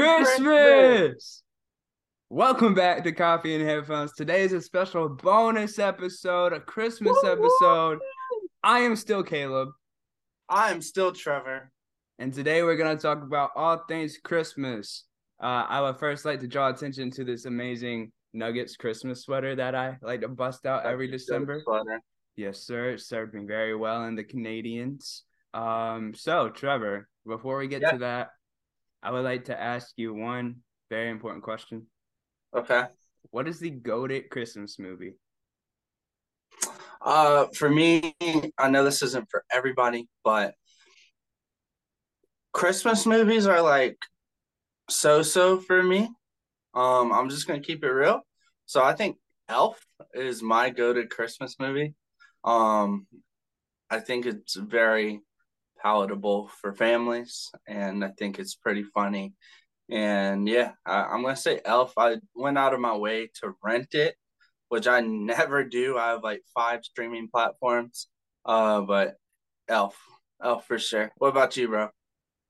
Christmas! Welcome back to Coffee and Headphones. Today is a special bonus episode, a Christmas Woo, woo. episode. I am still Caleb, I am still Trevor. and today we're going to talk about all things Christmas. Uh, I would first like to draw attention to this amazing Nuggets Christmas sweater that I like to bust out every December. Yes, sir. It served me very well in the Canadians. Um, so Trevor, before we get Yeah. to that, I would like to ask you one very important question. Okay. What is the goaded Christmas movie? Uh, for me, I know this isn't for everybody, but Christmas movies are like so-so for me. Um, I'm just gonna keep it real. So I think Elf is my go-to Christmas movie. Um, I think it's very palatable for families, and I think it's pretty funny. And yeah, I, I'm gonna say Elf. I went out of my way to rent it, which I never do. I have like five streaming platforms. Uh, but Elf, Elf for sure. What about you, bro?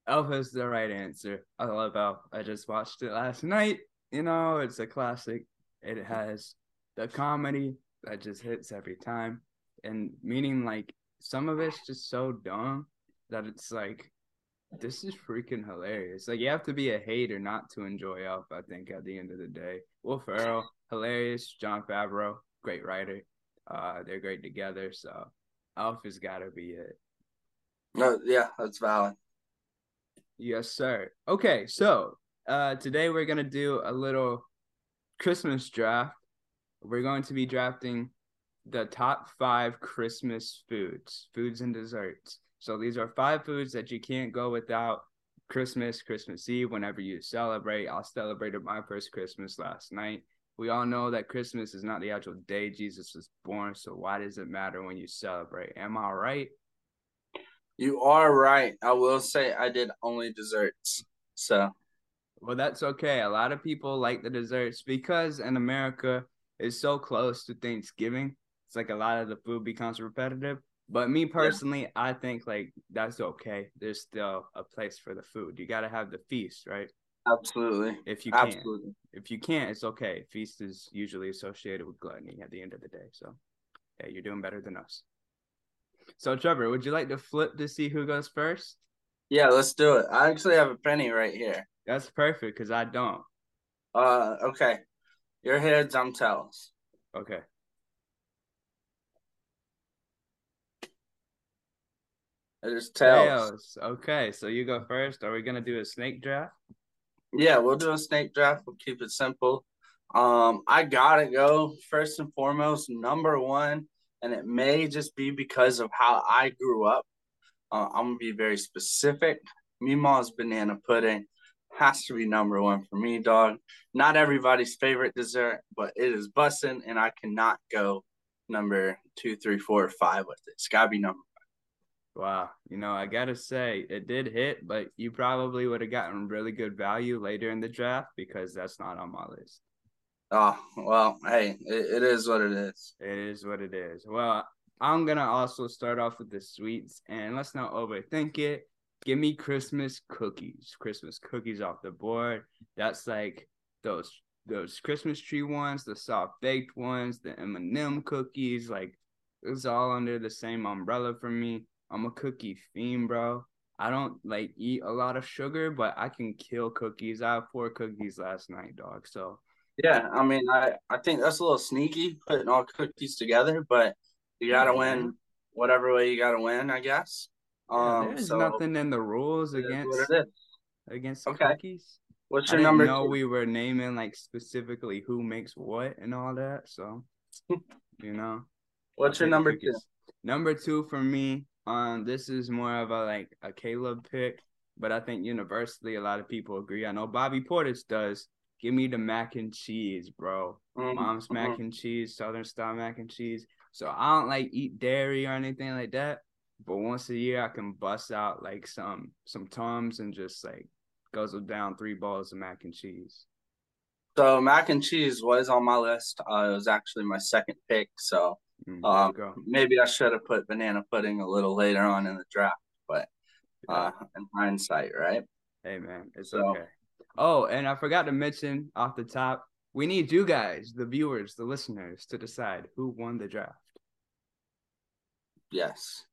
Elf is the right answer. I love Elf. I just watched it last night. You know, it's a classic. It has the comedy that just hits every time. And meaning like some of it's just so dumb that it's like this is freaking hilarious. Like you have to be a hater not to enjoy Elf, I think, at the end of the day. Will Ferrell, hilarious. Jon Favreau, great writer. Uh they're great together, so Elf has gotta be it. No, yeah, that's valid. Yes, sir. Okay, so uh today we're gonna do a little Christmas draft. We're going to be drafting the top five Christmas foods, foods and desserts. So these are five foods that you can't go without Christmas, Christmas Eve, whenever you celebrate. I celebrated my first Christmas last night. We all know that Christmas is not the actual day Jesus was born, so why does it matter when you celebrate? Am I right? You are right. I will say I did only desserts. So Well, that's okay. A lot of people like the desserts because in America it's so close to Thanksgiving. It's like a lot of the food becomes repetitive. But me personally, I think like that's okay. There's still a place for the food. You got to have the feast, right? absolutely, If you can. absolutely. If you can't, it's okay. Feast is usually associated with gluttony at the end of the day. So, yeah, you're doing better than us. So, Trevor, would you like to flip to see who goes first? Yeah, let's do it. I actually have a penny right here. That's perfect because I don't. Uh, okay. Your heads, I'm tails. Okay. It is tails. Tails. Okay, so you go first. Are we gonna do a snake draft? Yeah, we'll do a snake draft. We'll keep it simple. Um, I gotta go first and foremost, number one, and it may just be because of how I grew up. Uh, I'm gonna be very specific. Meemaw's banana pudding has to be number one for me, dog. Not everybody's favorite dessert, but it is bussin', and I cannot go number two, three, four, or five with it. It's gotta be number. Wow. You know, I gotta say it did hit, but you probably would have gotten really good value later in the draft because that's not on my list. Oh well, hey, it, it is what it is. It is what it is. Well, I'm gonna also start off with the sweets, and let's not overthink it. Give me Christmas cookies. Christmas cookies off the board. That's like those those Christmas tree ones, the soft baked ones, the M&M cookies. Like it's all under the same umbrella for me. I'm a cookie fiend, bro. I don't like eat a lot of sugar, but I can kill cookies. I have four cookies last night, dog. So Yeah, I mean, I I think that's a little sneaky putting all cookies together, but you gotta win whatever way you gotta win, I guess. yeah, Um, there's so nothing in the rules against what it is. against Okay. cookies. What's I your didn't number? know two? we were naming like specifically who makes what and all that. So, you know, What's I'll your number two? Number two for me, um, this is more of a like a Caleb pick, but I think universally a lot of people agree. I know Bobby Portis does. Give me the mac and cheese, bro. Mhm, Mom's mhm. mac and cheese, Southern style mac and cheese. So I don't like eat dairy or anything like that. But once a year I can bust out like some some tums and just like guzzle down three bowls of mac and cheese. So mac and cheese was on my list. Uh, it was actually my second pick. So um, maybe I should have put banana pudding a little later on in the draft, but uh, in hindsight, right? Hey man, it's so- okay. Oh, and I forgot to mention off the top, we need you guys, the viewers, the listeners, to decide who won the draft. Yes.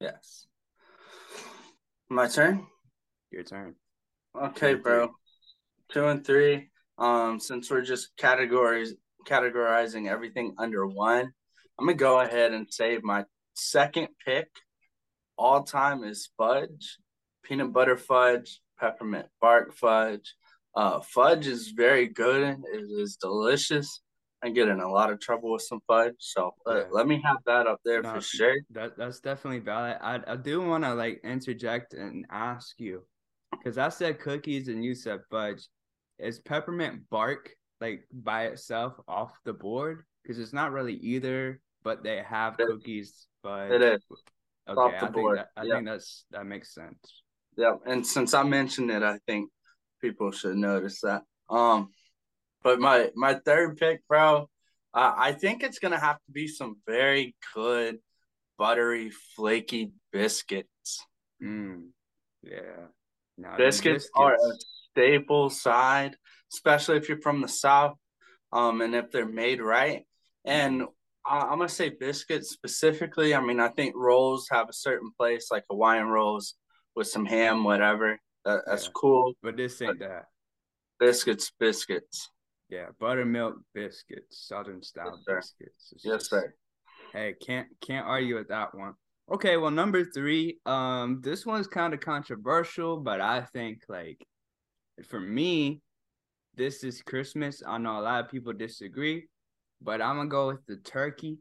Yes. My turn? Your turn. Okay, bro. Two and three. Um, since we're just categories categorizing everything under one, I'm gonna go ahead and save my second pick all time is fudge, peanut butter fudge, peppermint bark fudge. Uh, fudge is very good. It is delicious. I get in a lot of trouble with some fudge, so yeah. let me have that up there no, for sure. That that's definitely valid. I I do want to like interject and ask you because I said cookies and you said fudge. Is peppermint bark like by itself off the board? Because it's not really either, but they have it, cookies. But it is. Okay, I think that I think that's that makes sense. Yeah, and since I mentioned it, I think people should notice that. Um, but my my third pick, bro, uh, I think it's gonna have to be some very good, buttery, flaky biscuits. Mm, yeah. biscuits, biscuits are a staple side, especially if you're from the south, um, and if they're made right. And I, I'm gonna say biscuits specifically. I mean, I think rolls have a certain place, like Hawaiian rolls with some ham, whatever. That, that's yeah. cool. But this ain't but that. Biscuits, biscuits. Yeah, buttermilk biscuits, southern style yes, biscuits. It's yes, just, sir. Hey, can't can't argue with that one. Okay, well, number three. Um, this one's kind of controversial, but I think like for me, this is Christmas. I know a lot of people disagree, but I'm gonna go with the turkey.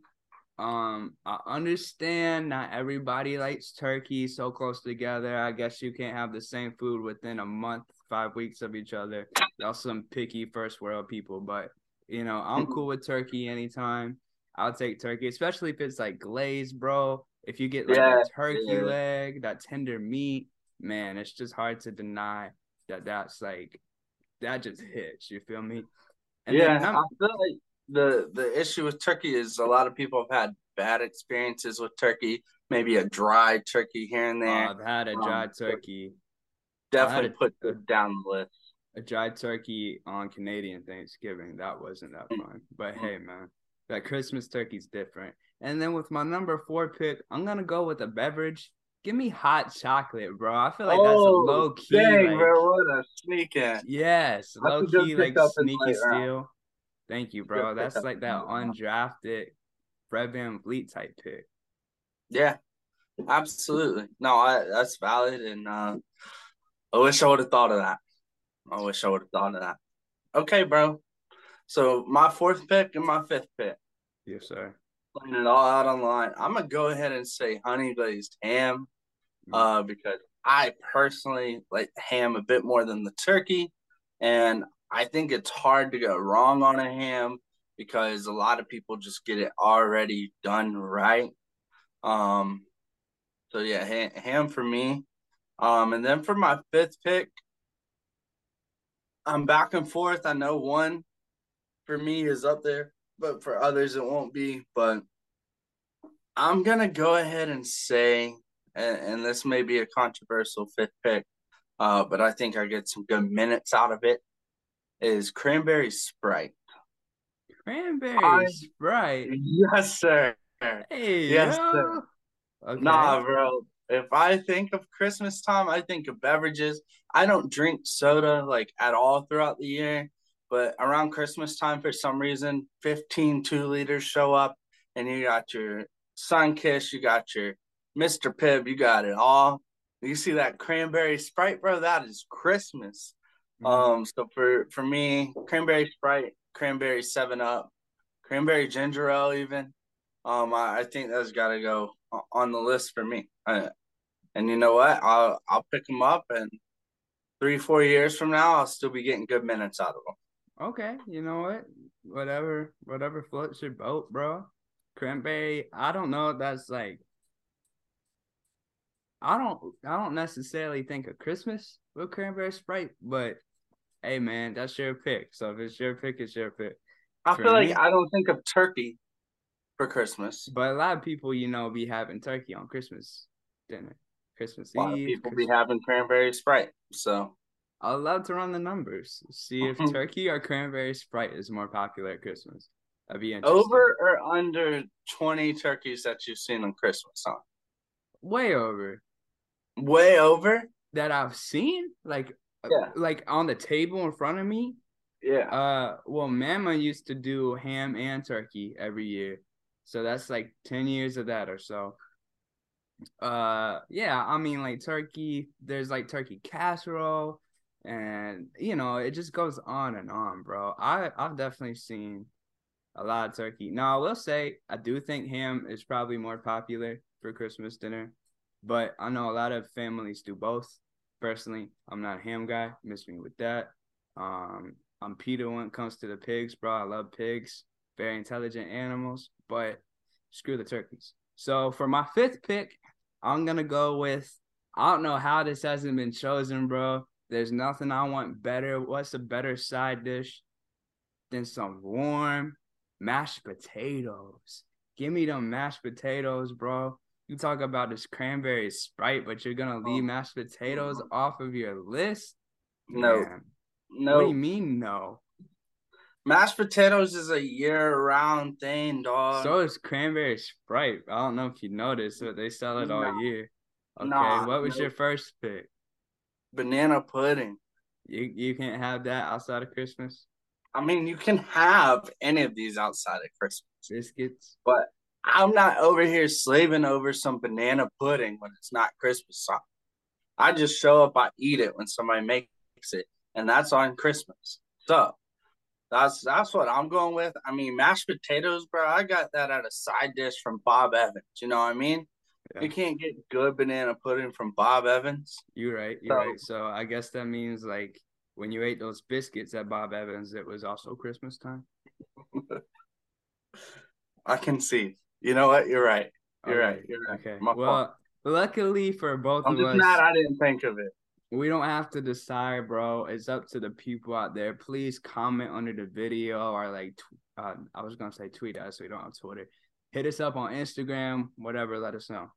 Um, I understand not everybody likes turkey so close together. I guess you can't have the same food within a month, five weeks of each other. Y'all some picky first world people, but you know, I'm cool with turkey anytime. I'll take turkey, especially if it's like glazed, bro. If you get like yeah, a turkey yeah. leg, that tender meat, man, it's just hard to deny that that's like that just hits. You feel me? And yeah, I feel like the the issue with turkey is a lot of people have had bad experiences with turkey. Maybe a dry turkey here and there. Oh, I've had a dry um, turkey. Definitely put a, down the list. A dry turkey on Canadian Thanksgiving. That wasn't that mm. fun. But hey, man, that Christmas turkey's different. And then with my number four pick, I'm gonna go with a beverage. Give me hot chocolate, bro. I feel like that's oh, a low key. Dang, like, bro, what a sneak in. Yes, low key like sneaky steal. Thank you, bro. That's like that undrafted Fred VanVleet type pick. Yeah, absolutely. No, I, that's valid, and uh, I wish I would have thought of that. I wish I would have thought of that. Okay, bro. So my fourth pick and my fifth pick. Yes, sir. Playing it all out online. I'm gonna go ahead and say honey glazed ham, mm-hmm. uh, because I personally like ham a bit more than the turkey, and I think it's hard to go wrong on a ham because a lot of people just get it already done right. Um, so yeah, ham, ham for me. Um, and then for my fifth pick, I'm back and forth. I know one for me is up there, but for others it won't be. But I'm gonna go ahead and say, and, and this may be a controversial fifth pick, uh, but I think I get some good minutes out of it is cranberry sprite. Cranberry I, sprite. Yes, sir. Hey, yes, yo. sir. Okay. Nah, bro. If I think of Christmas time, I think of beverages. I don't drink soda like at all throughout the year, but around Christmas time, for some reason, 15 two liters show up, and you got your Sunkist, you got your Mr. Pibb, you got it all. You see that cranberry sprite, bro? That is Christmas. Mm-hmm. Um, so for for me, cranberry sprite, cranberry Seven Up, cranberry ginger ale, even. Um, I, I think that's got to go on the list for me. I, and you know what? I'll I'll pick them up, and three four years from now, I'll still be getting good minutes out of them. Okay, you know what? Whatever, whatever floats your boat, bro. Cranberry. I don't know. If that's like. I don't. I don't necessarily think of Christmas with cranberry sprite, but hey man, that's your pick. So if it's your pick, it's your pick. I for feel me, like I don't think of turkey for Christmas. But a lot of people, you know, be having turkey on Christmas dinner. Christmas a lot Eve. Of people Christmas. be having cranberry sprite. So I'd love to run the numbers. See if turkey or cranberry sprite is more popular at Christmas. That'd be interesting. Over or under 20 turkeys that you've seen on Christmas, huh? way over Way over? that I've seen, like Yeah. like on the table in front of me. Yeah. Uh, well, Mama used to do ham and turkey every year, so that's like ten years of that or so. Uh, yeah, I mean like turkey. There's like turkey casserole, and you know it just goes on and on, bro. I I've definitely seen a lot of turkey. Now I will say I do think ham is probably more popular for Christmas dinner, but I know a lot of families do both. Personally, I'm not a ham guy. Miss me with that. Um, I'm PETA when it comes to the pigs, bro. I love pigs, very intelligent animals, but screw the turkeys. So for my fifth pick, I'm gonna go with I don't know how this hasn't been chosen, bro. There's nothing I want better. What's a better side dish than some warm mashed potatoes? Give me them mashed potatoes, bro. You talk about this cranberry sprite, but you're gonna leave oh. mashed potatoes mm-hmm. off of your list? No. Man, No. What do you mean no? Mashed potatoes is a year-round thing, dog. So is cranberry sprite. I don't know if you noticed, but they sell it all Nah. year. Okay, Nah, what was no. your first pick? Banana pudding. You you can't have that outside of Christmas. I mean, you can have any of these outside of Christmas, Biscuits. but I'm not over here slaving over some banana pudding when it's not Christmas. I just show up, I eat it when somebody makes it, and that's on Christmas. So that's that's what I'm going with. I mean, mashed potatoes, bro. I got that at a side dish from Bob Evans. You know what I mean? Yeah. You can't get good banana pudding from Bob Evans. You're right. You're So- right. So I guess that means like when you ate those biscuits at Bob Evans, it was also Christmas time. I can see. You know what? You're right. You're right. You're right. Okay. My fault. well, luckily for both I'm of just us, mad I didn't think of it. we don't have to decide, bro. It's up to the people out there. Please comment under the video or like, uh, I was gonna say tweet us. We don't have Twitter. Hit us up on Instagram, whatever. Let us know.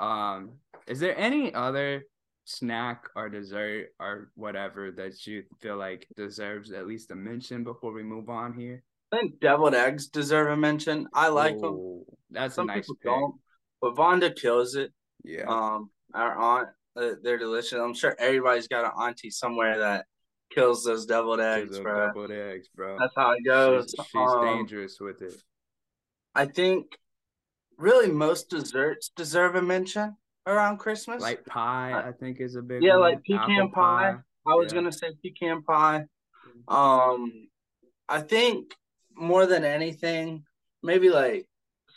Um, is there any other snack or dessert or whatever that you feel like deserves at least a mention before we move on here? I think deviled eggs deserve a mention. I like them. That's Some a nice people pick. don't, but Vonda kills it. Yeah. Um, our aunt, uh, they're delicious. I'm sure everybody's got an auntie somewhere that kills those deviled eggs, bro. Doubled eggs, bro. That's how it goes. She's, she's Um, dangerous with it. I think really most desserts deserve a mention around Christmas. Like pie, I think is a big yeah, one. like pecan Apple pie. I was yeah. gonna say pecan pie. Um, I think more than anything, maybe like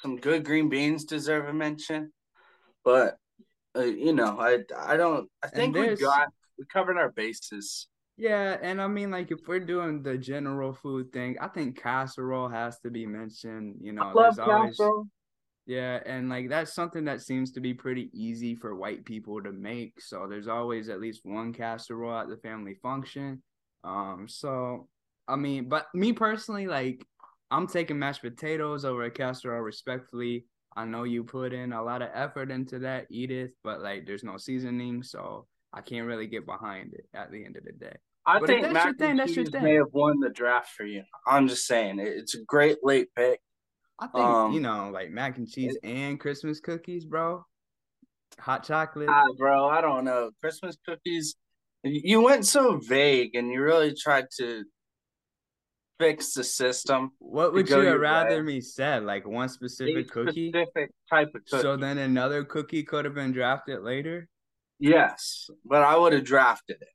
some good green beans deserve a mention. But uh, you know, I I don't. I think we got we covered our bases. Yeah, and I mean, like, if we're doing the general food thing, I think casserole has to be mentioned. You know, I love there's always casserole. yeah, and like that's something that seems to be pretty easy for white people to make. So there's always at least one casserole at the family function. Um, so I mean, but me personally, like, I'm taking mashed potatoes over a casserole respectfully. I know you put in a lot of effort into that, Edith, but like, there's no seasoning, so I can't really get behind it at the end of the day. I But think that's mac your thing, that's your thing. may have won the draft for you. I'm just saying it's a great late pick. I think Um, you know, like mac and cheese and Christmas cookies, bro. Hot chocolate. Ah, bro, I don't know. Christmas cookies. You went so vague, and you really tried to fix the system. what would you rather me said? Like one A specific cookie? specific type of cookie. So then another cookie could have been drafted later. yes, but I would have drafted it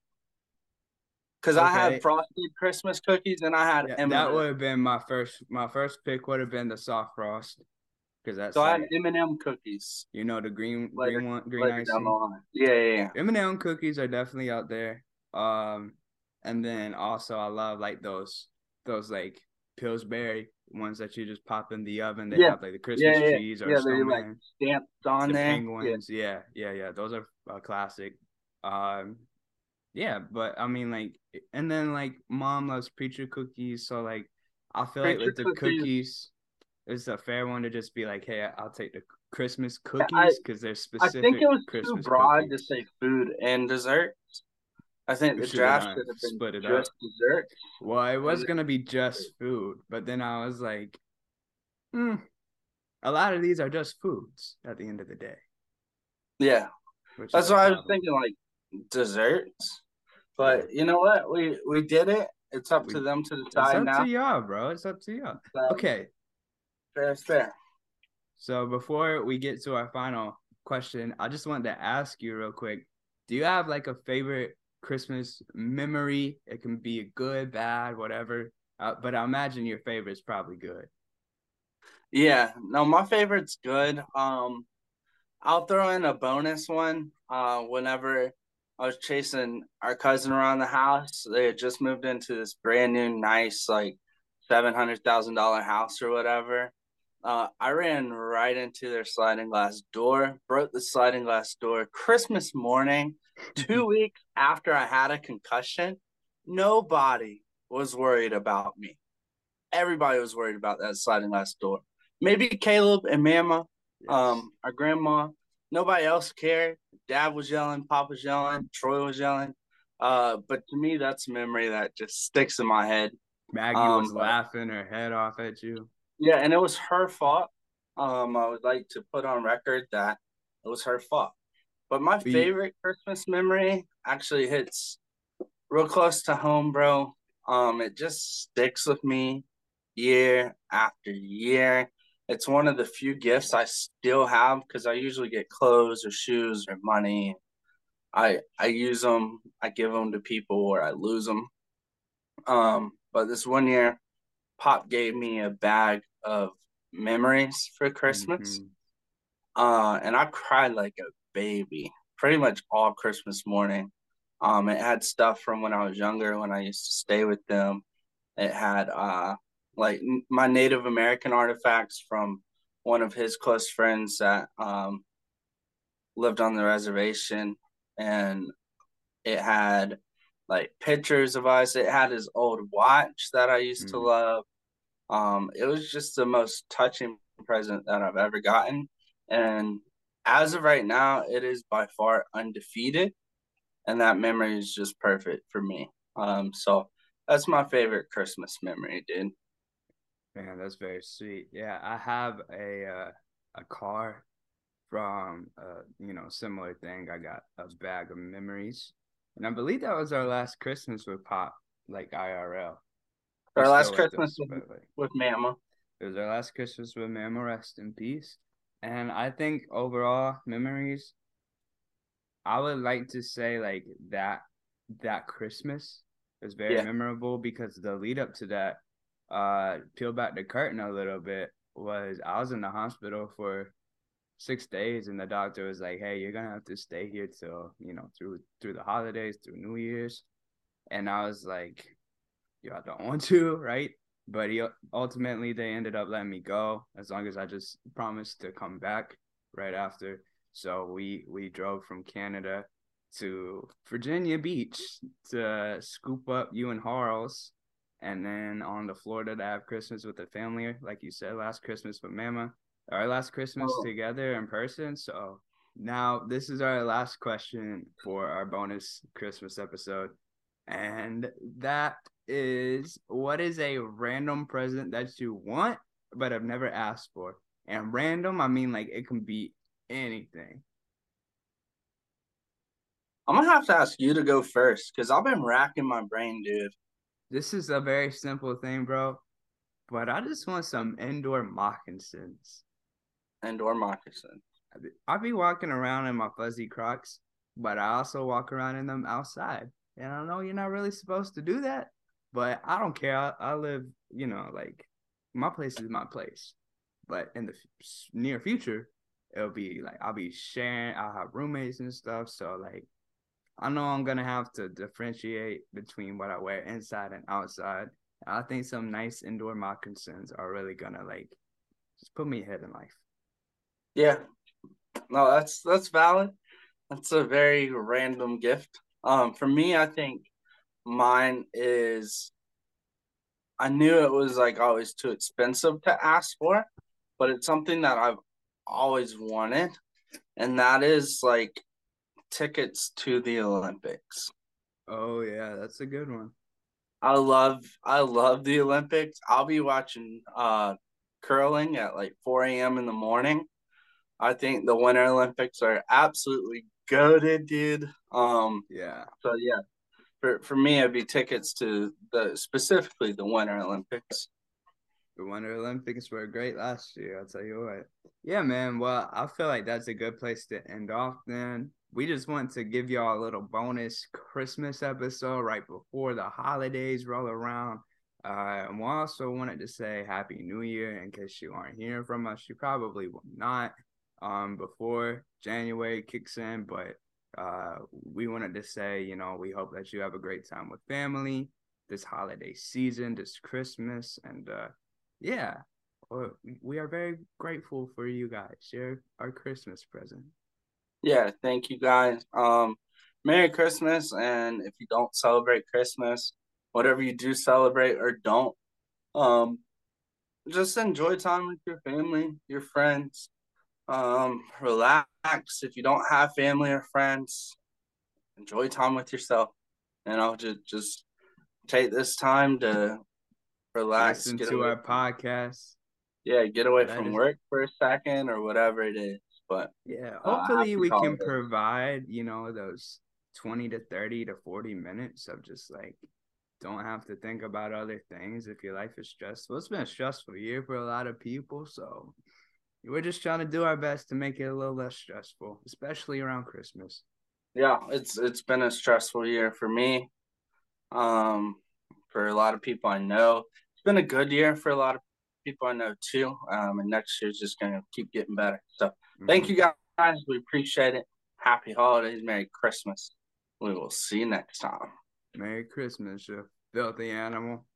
because I had frosted Christmas cookies and I had Yeah, M&M. that would have been my first. My first pick would have been the soft frost, because that's so I had M&M cookies. you know the green green one green icing. Yeah, yeah, yeah. M&M cookies are definitely out there. Um, and then also I love like those those like Pillsbury ones that you just pop in the oven. They Yeah. have like the Christmas yeah, trees or yeah, they're, like. Stamped on the there. penguins. Yeah. yeah, yeah, Those are a classic. Um, yeah, but I mean, like, and then like mom loves preacher cookies, so like, I feel like with Preacher the cookies. cookies, it's a fair one to just be like, hey, I'll take the Christmas cookies because they're specific. I think it was Christmas too broad cookies. to say food and dessert. I think the draft should have been split it just up. dessert. Well, it was gonna be just food, but then I was like, hmm, a lot of these are just foods at the end of the day. Yeah, Which that's why I was thinking like desserts. But you know what? We we did it. It's up to them to It's decide up now. to y'all, bro. It's up to y'all. Okay, fair fair. so before we get to our final question, I just wanted to ask you real quick: Do you have like a favorite Christmas memory? It can be a good, bad, whatever. Uh, but I imagine your favorite's probably good. Yeah, no, my favorite's good. Um, I'll throw in a bonus one. Uh, whenever I was chasing our cousin around the house, they had just moved into this brand new, nice, like seven hundred thousand dollar house or whatever. Uh, I ran right into their sliding glass door, broke the sliding glass door Christmas morning, two weeks after I had a concussion. Nobody was worried about me. Everybody was worried about that sliding glass door. Maybe Caleb and Mama, Yes. um, our grandma. Nobody else cared. Dad was yelling, Pop was yelling, Troy was yelling. Uh, but to me, that's a memory that just sticks in my head. Maggie um, was laughing her head off at you. Yeah, and it was her fault. Um, I would like to put on record that it was her fault. But my We- favorite Christmas memory actually hits real close to home, bro. Um, it just sticks with me year after year. It's one of the few gifts I still have because I usually get clothes or shoes or money. I I use them, I give them to people, or I lose them. Um, but this one year, Pop gave me a bag of memories for Christmas. Mhm. Uh, and I cried like a baby pretty much all Christmas morning. Um, it had stuff from when I was younger when I used to stay with them. It had uh like my Native American artifacts from one of his close friends that um lived on the reservation and it had like pictures of us. It had his old watch that I used to Mm. love. Um, it was just the most touching present that I've ever gotten. And as of right now, it is by far undefeated. And that memory is just perfect for me. Um, so that's my favorite Christmas memory, dude. Man, that's very sweet. Yeah, I have a uh, a car from uh you know similar thing. I got a bag of memories, and I believe that was our last Christmas with Pop, like IRL. Our last Christmas with, like, with Mama. it was our last Christmas with Mama. Rest in peace. And I think overall memories, I would like to say like that that Christmas was very Yeah. memorable because the lead up to that, uh, peel back the curtain a little bit was I was in the hospital for six days and the doctor was like, Hey, you're gonna have to stay here till, you know, through through the holidays, through New Year's. And I was like, Yo, I don't want to, right? But he ultimately they ended up letting me go as long as I just promised to come back right after. So we we drove from Canada to Virginia Beach to scoop up you and Harles, and then on to Florida to have Christmas with the family, like you said, last Christmas with Mama, our last Christmas Oh. together in person. So now this is our last question for our bonus Christmas episode, and that is what is a random present that you want but have never asked for? And random, I mean like it can be anything. I'm gonna have to ask you to go first because I've been racking my brain, dude. This is a very simple thing, bro. But I just want some indoor moccasins. Indoor moccasins. I be- I be walking around in my fuzzy Crocs, but I also walk around in them outside. And I know you're not really supposed to do that, but I don't care. I, I live, you know, like my place is my place. But in the f- near future, it'll be like I'll be sharing. I'll have roommates and stuff. So like, I know I'm gonna have to differentiate between what I wear inside and outside. I think some nice indoor moccasins are really gonna like just put me ahead in life. Yeah. No, that's that's valid. That's a very random gift. Um, for me, I think mine is I knew it was like always too expensive to ask for, but it's something that I've always wanted, and that is like tickets to the Olympics. Oh yeah, that's a good one. I love I love the Olympics. I'll be watching uh curling at like 4 a.m. in the morning. I think the Winter Olympics are absolutely goaded, dude. Um Yeah. so yeah. For for me it'd be tickets to the specifically the Winter Olympics. The Winter Olympics were great last year. I'll tell you what. Yeah, man. Well, I feel like that's a good place to end off. Then we just want to give y'all a little bonus Christmas episode right before the holidays roll around. Uh, and we also wanted to say Happy New Year in case you aren't hearing from us. You probably will not um before January kicks in, but uh, we wanted to say, you know, we hope that you have a great time with family this holiday season, this Christmas, and uh, yeah, we are very grateful for you guys. You're our Christmas present. Yeah, thank you guys. Um Merry Christmas and if you don't celebrate Christmas, whatever you do celebrate or don't, um just enjoy time with your family, your friends. Um relax if you don't have family or friends. Enjoy time with yourself. You know, just just take this time to relax. Listen to away our podcast. yeah, get away That from is- work for a second or whatever it is. But Yeah, Uh, hopefully happy we can holidays. provide, you know, those 20 to 30 to 40 minutes of just like don't have to think about other things if your life is stressful. It's been a stressful year for a lot of people, so we're just trying to do our best to make it a little less stressful, especially around Christmas. yeah, it's it's been a stressful year for me. Um, for a lot of people I know, it's been a good year for a lot of people I know too. Um, and next year's just gonna keep getting better. So thank Mhm. you guys. We appreciate it. Happy holidays, Merry Christmas. We will see you next time. Merry Christmas, you filthy animal.